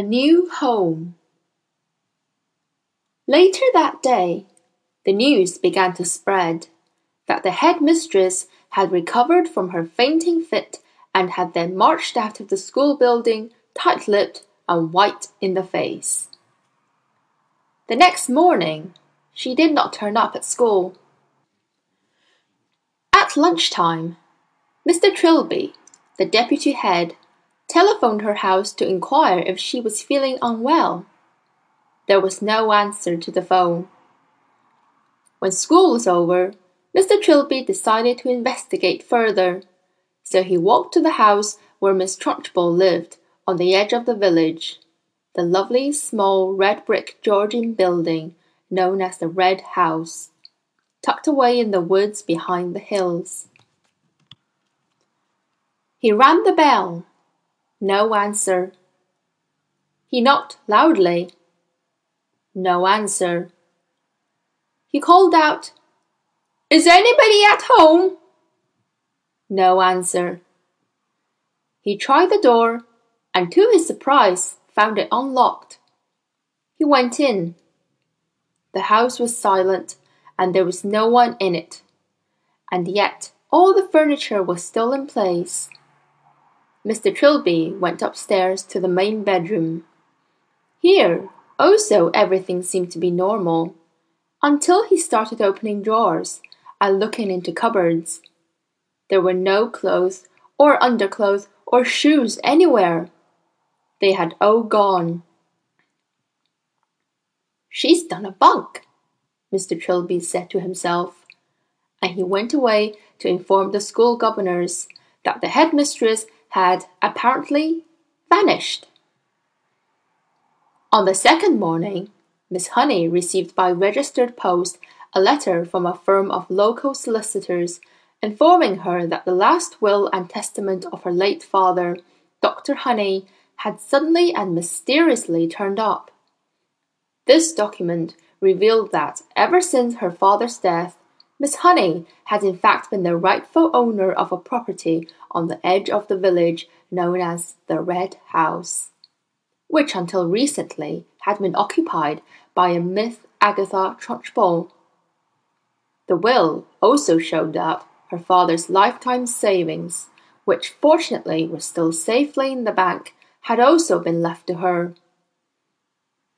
A New Home Later that day, the news began to spread that the head mistress had recovered from her fainting fit and had then marched out of the school building tight lipped and white in the face. The next morning, she did not turn up at school. At lunchtime, Mr. Trilby, the deputy head, telephoned her house to inquire if she was feeling unwell. There was no answer to the phone. When school was over, Mr. Trilby decided to investigate further, so he walked to the house where Miss Trunchbull lived on the edge of the village, the lovely small red brick Georgian building known as the Red House, tucked away in the woods behind the hills. He rang the bell no answer. He knocked loudly. No answer. He called out, Is anybody at home? No answer. He tried the door and to his surprise found it unlocked. He went in. The house was silent and there was no one in it. And yet all the furniture was still in place. Mr. Trilby went upstairs to the main bedroom. Here also everything seemed to be normal, until he started opening drawers and looking into cupboards. There were no clothes or underclothes or shoes anywhere. They had all gone. She's done a bunk, Mr. Trilby said to himself, and he went away to inform the school governors that the headmistress had apparently vanished. On the second morning, Miss Honey received by registered post a letter from a firm of local solicitors informing her that the last will and testament of her late father, Dr. Honey, had suddenly and mysteriously turned up. This document revealed that ever since her father's death, Miss Honey had in fact been the rightful owner of a property on the edge of the village known as the Red House, which until recently had been occupied by a Miss Agatha Trunchbull. The will also showed that her father's lifetime savings, which fortunately were still safely in the bank, had also been left to her.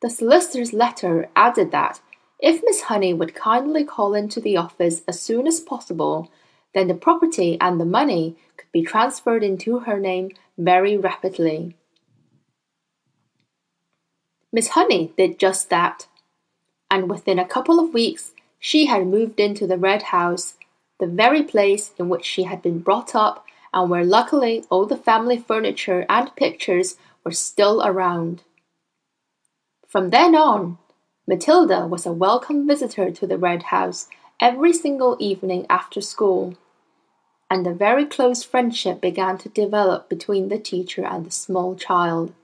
The solicitor's letter added that if Miss Honey would kindly call into the office as soon as possible, then the property and the money could be transferred into her name very rapidly. Miss Honey did just that, and within a couple of weeks she had moved into the Red House, the very place in which she had been brought up and where luckily all the family furniture and pictures were still around. From then on, Matilda was a welcome visitor to the Red House every single evening after school, and a very close friendship began to develop between the teacher and the small child.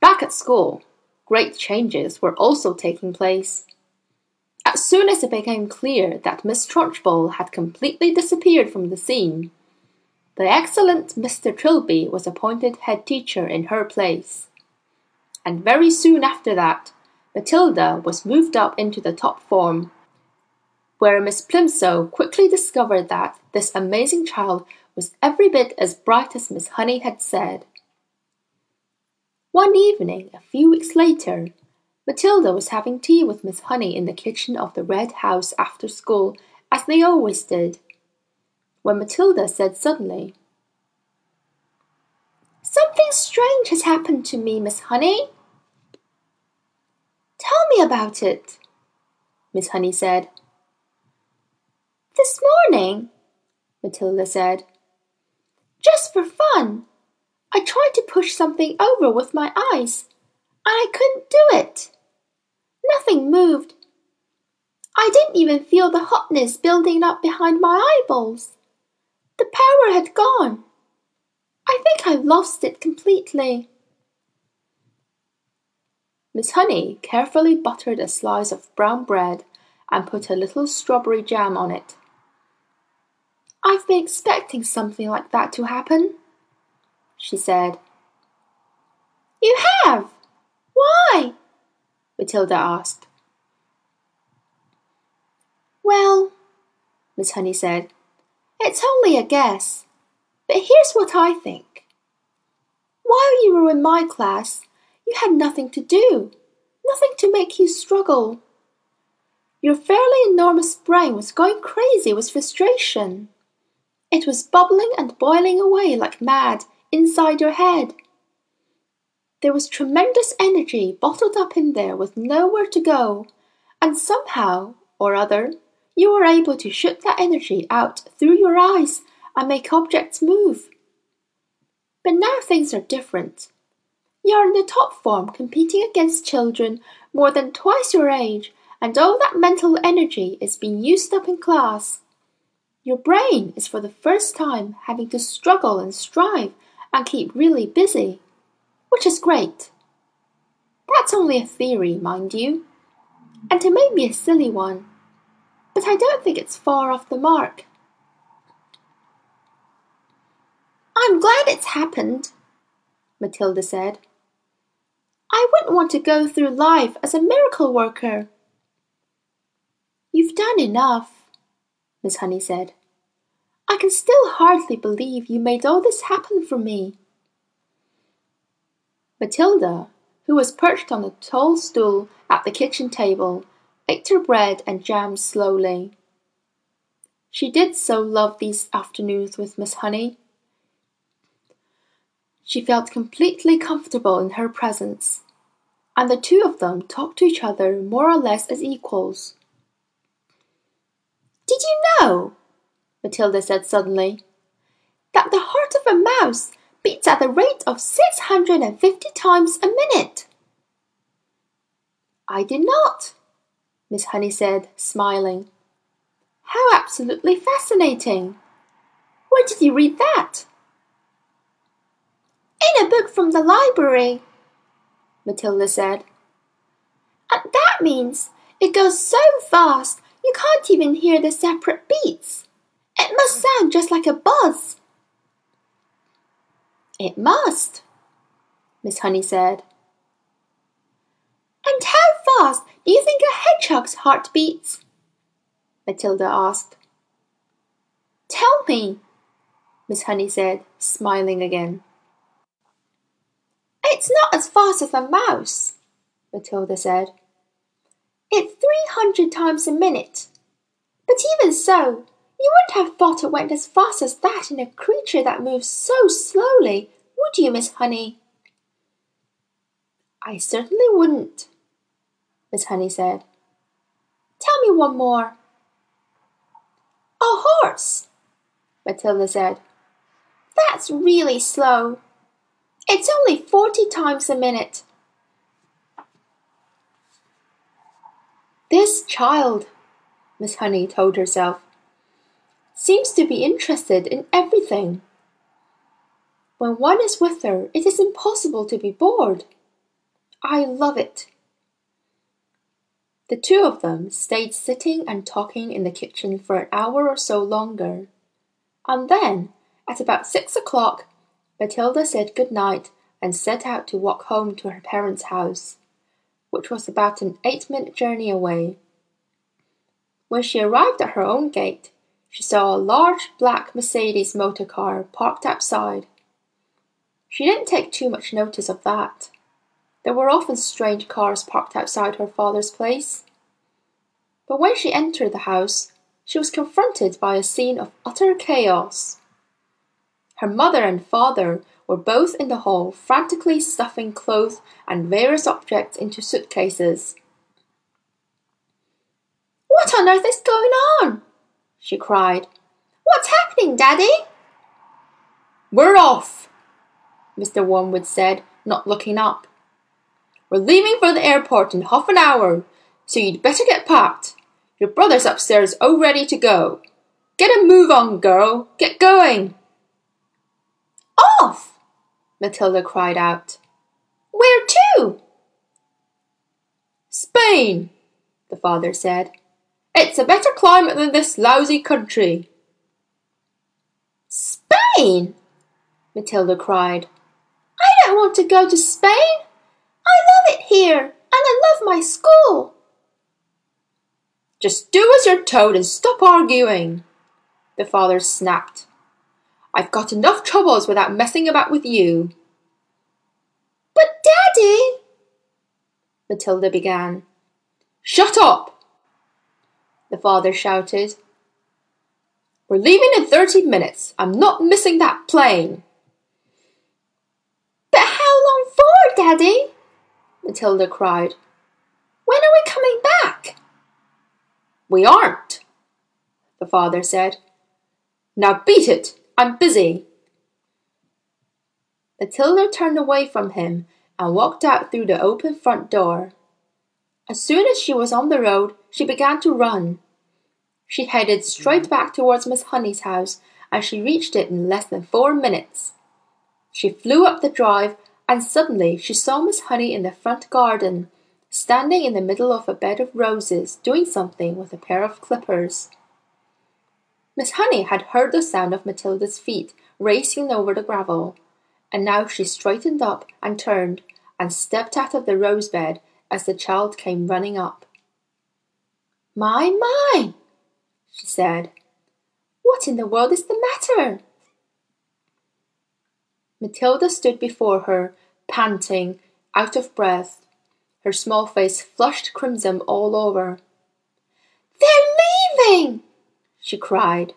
Back at school, great changes were also taking place. As soon as it became clear that Miss Trunchbull had completely disappeared from the scene, the excellent Mr. Trilby was appointed head teacher in her place. And very soon after that, Matilda was moved up into the top form, where Miss Plimsoll quickly discovered that this amazing child was every bit as bright as Miss Honey had said. One evening, a few weeks later, Matilda was having tea with Miss Honey in the kitchen of the Red House after school, as they always did, when Matilda said suddenly, Something strange has happened to me, Miss Honey. Tell me about it, Miss Honey said. This morning, Matilda said. Just for fun. I tried to push something over with my eyes, and I couldn't do it. Nothing moved. I didn't even feel the hotness building up behind my eyeballs. The power had gone. I think I lost it completely. Miss Honey carefully buttered a slice of brown bread and put a little strawberry jam on it. I've been expecting something like that to happen, she said. You have? Why? Matilda asked. Well, Miss Honey said, it's only a guess, but here's what I think. While you were in my class, you had nothing to do, nothing to make you struggle. Your fairly enormous brain was going crazy with frustration. It was bubbling and boiling away like mad inside your head. There was tremendous energy bottled up in there with nowhere to go, and somehow or other you were able to shoot that energy out through your eyes and make objects move. But now things are different. You are in the top form competing against children more than twice your age, and all that mental energy is being used up in class. Your brain is for the first time having to struggle and strive and keep really busy which is great. That's only a theory, mind you, and it may be a silly one, but I don't think it's far off the mark. I'm glad it's happened, Matilda said. I wouldn't want to go through life as a miracle worker. You've done enough, Miss Honey said. I can still hardly believe you made all this happen for me. Matilda, who was perched on a tall stool at the kitchen table, ate her bread and jam slowly. She did so love these afternoons with Miss Honey. She felt completely comfortable in her presence, and the two of them talked to each other more or less as equals. Did you know, Matilda said suddenly, that the heart of a mouse beats at the rate of six hundred and fifty times a minute. I did not, Miss Honey said, smiling. How absolutely fascinating! Where did you read that? In a book from the library, Matilda said. And that means it goes so fast you can't even hear the separate beats. It must sound just like a buzz. It must, Miss Honey said. And how fast do you think a hedgehog's heart beats? Matilda asked. Tell me, Miss Honey said, smiling again. It's not as fast as a mouse, Matilda said. It's three hundred times a minute. But even so, you wouldn't have thought it went as fast as that in a creature that moves so slowly, would you, Miss Honey? I certainly wouldn't, Miss Honey said. Tell me one more. A horse, Matilda said. That's really slow. It's only forty times a minute. This child, Miss Honey told herself, seems to be interested in everything. When one is with her, it is impossible to be bored. I love it. The two of them stayed sitting and talking in the kitchen for an hour or so longer. And then, at about six o'clock, Matilda said good night and set out to walk home to her parents' house, which was about an eight minute journey away. When she arrived at her own gate, she saw a large black Mercedes motor car parked outside. She didn't take too much notice of that. There were often strange cars parked outside her father's place. But when she entered the house, she was confronted by a scene of utter chaos. Her mother and father were both in the hall, frantically stuffing clothes and various objects into suitcases. What on earth is going on? she cried. What's happening, Daddy? We're off, Mr. Wormwood said, not looking up. We're leaving for the airport in half an hour, so you'd better get packed. Your brother's upstairs all ready to go. Get a move on, girl. Get going. Off! Matilda cried out. Where to? Spain, the father said. It's a better climate than this lousy country. Spain! Matilda cried. I don't want to go to Spain. I love it here, and I love my school. Just do as you're told and stop arguing, the father snapped. I've got enough troubles without messing about with you. But, Daddy, Matilda began. Shut up! The father shouted. We're leaving in thirty minutes. I'm not missing that plane. But how long for, Daddy? Matilda cried. When are we coming back? We aren't, the father said. Now beat it. I'm busy. Matilda turned away from him and walked out through the open front door. As soon as she was on the road, she began to run. She headed straight back towards Miss Honey's house, and she reached it in less than four minutes. She flew up the drive, and suddenly she saw Miss Honey in the front garden, standing in the middle of a bed of roses, doing something with a pair of clippers. Miss Honey had heard the sound of Matilda's feet racing over the gravel, and now she straightened up and turned and stepped out of the rose bed as the child came running up. My, my, she said. What in the world is the matter? Matilda stood before her, panting, out of breath, her small face flushed crimson all over. They're leaving! She cried.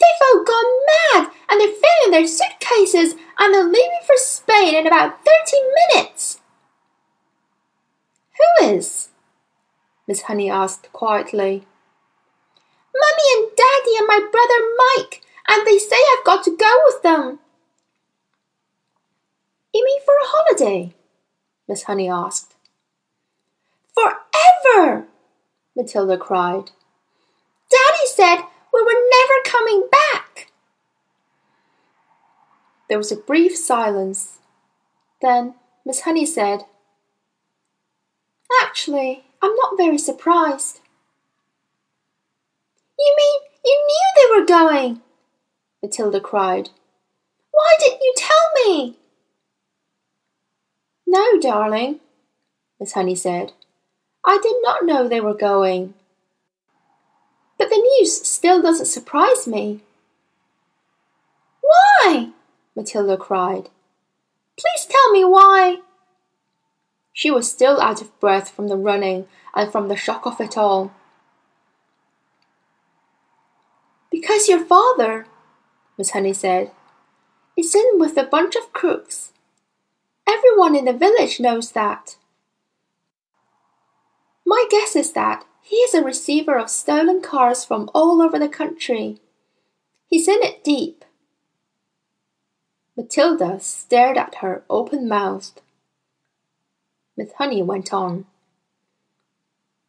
They've all gone mad and they're filling their suitcases and they're leaving for Spain in about thirty minutes. Who is? Miss Honey asked quietly. Mummy and Daddy and my brother Mike, and they say I've got to go with them. You mean for a holiday? Miss Honey asked. Forever! Matilda cried. Daddy said we were never coming back. There was a brief silence. Then Miss Honey said, Actually, I'm not very surprised. You mean you knew they were going? Matilda cried. Why didn't you tell me? No, darling, Miss Honey said. I did not know they were going. But the news still doesn't surprise me. Why? Matilda cried. Please tell me why. She was still out of breath from the running and from the shock of it all. Because your father, Miss Honey said, is in with a bunch of crooks. Everyone in the village knows that. My guess is that he is a receiver of stolen cars from all over the country. He's in it deep. Matilda stared at her open mouthed. Miss Honey went on.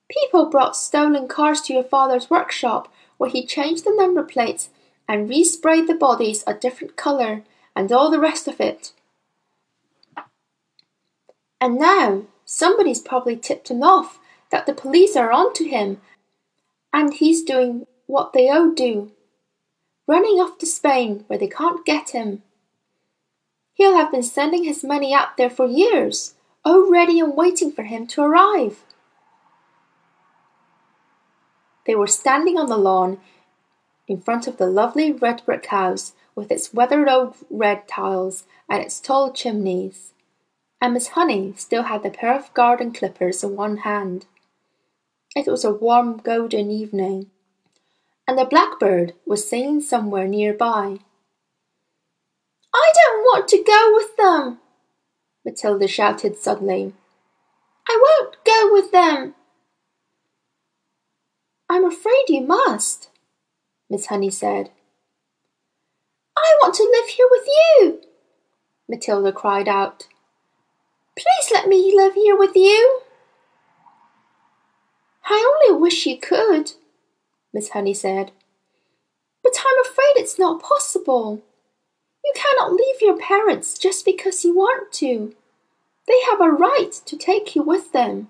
People brought stolen cars to your father's workshop where he changed the number plates and resprayed the bodies a different colour and all the rest of it. And now somebody's probably tipped him off that the police are on to him and he's doing what they all do running off to Spain where they can't get him. He'll have been sending his money out there for years, all ready and waiting for him to arrive. They were standing on the lawn in front of the lovely red brick house with its weathered old red tiles and its tall chimneys and Miss Honey still had the pair of garden clippers in one hand. It was a warm golden evening, and the blackbird was singing somewhere near by. I don't want to go with them, Matilda shouted suddenly. I won't go with them. I'm afraid you must, Miss Honey said. I want to live here with you, Matilda cried out. Please let me live here with you. Wish you could, Miss Honey said. But I'm afraid it's not possible. You cannot leave your parents just because you want to. They have a right to take you with them.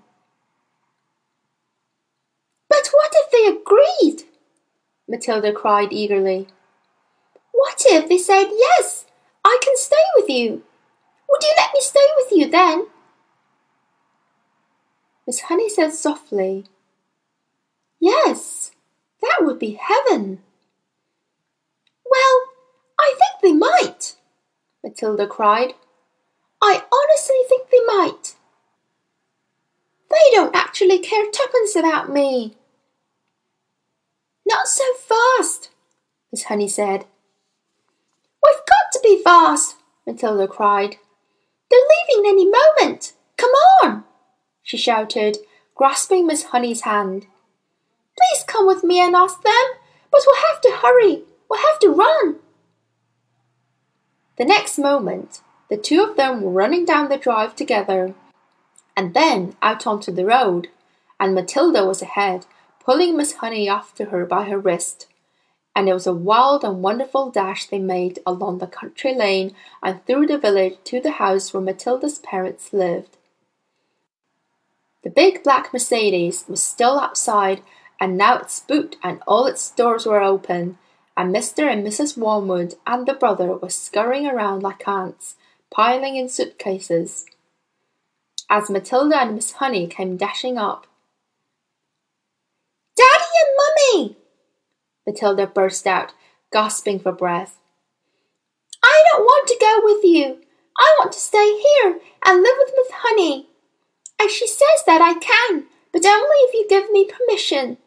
But what if they agreed? Matilda cried eagerly. What if they said, Yes, I can stay with you? Would you let me stay with you then? Miss Honey said softly. Yes, that would be heaven. Well, I think they might, Matilda cried. I honestly think they might. They don't actually care twopence about me. Not so fast, Miss Honey said. We've got to be fast, Matilda cried. They're leaving any moment. Come on, she shouted, grasping Miss Honey's hand. Please come with me and ask them, but we'll have to hurry. We'll have to run. The next moment, the two of them were running down the drive together, and then out onto the road, and Matilda was ahead, pulling Miss Honey after her by her wrist. And it was a wild and wonderful dash they made along the country lane and through the village to the house where Matilda's parents lived. The big black Mercedes was still outside, and now it spooked and all its doors were open, and Mr. and Mrs. Wormwood and the brother were scurrying around like ants, piling in suitcases. As Matilda and Miss Honey came dashing up, Daddy and Mummy! Matilda burst out, gasping for breath. I don't want to go with you. I want to stay here and live with Miss Honey. And she says that I can, but only if you give me permission.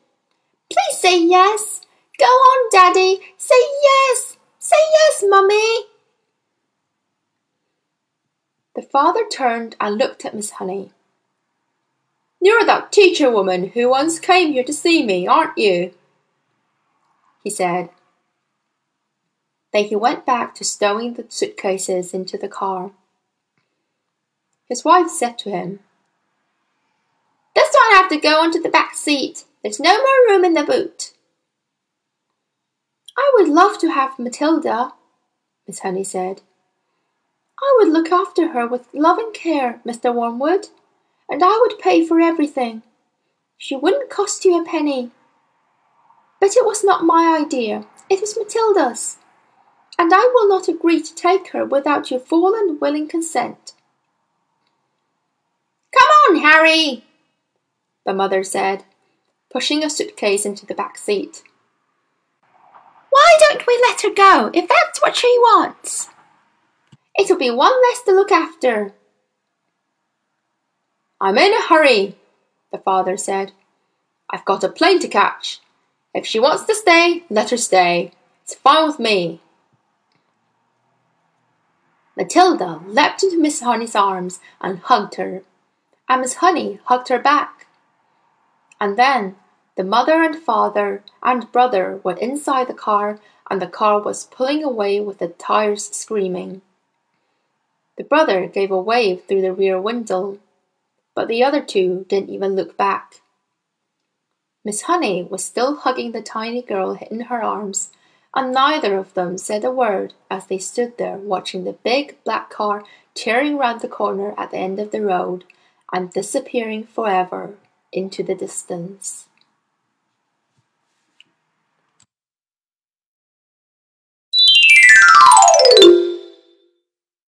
Please say yes. Go on, Daddy. Say yes. Say yes, Mummy. The father turned and looked at Miss Honey. You're that teacher woman who once came here to see me, aren't you? he said. Then he went back to stowing the suitcases into the car. His wife said to him, This one have to go into the back seat. There's no more room in the boot. I would love to have Matilda, Miss Honey said. I would look after her with loving care, Mr. Wormwood, and I would pay for everything. She wouldn't cost you a penny. But it was not my idea, it was Matilda's, and I will not agree to take her without your full and willing consent. Come on, Harry, the mother said, pushing a suitcase into the back seat. Why don't we let her go if that's what she wants? It'll be one less to look after. I'm in a hurry, the father said. I've got a plane to catch. If she wants to stay, let her stay. It's fine with me. Matilda leapt into Miss Honey's arms and hugged her, and Miss Honey hugged her back. And then the mother and father and brother were inside the car, and the car was pulling away with the tires screaming. The brother gave a wave through the rear window, but the other two didn't even look back. Miss Honey was still hugging the tiny girl in her arms, and neither of them said a word as they stood there watching the big black car tearing round the corner at the end of the road and disappearing forever into the distance.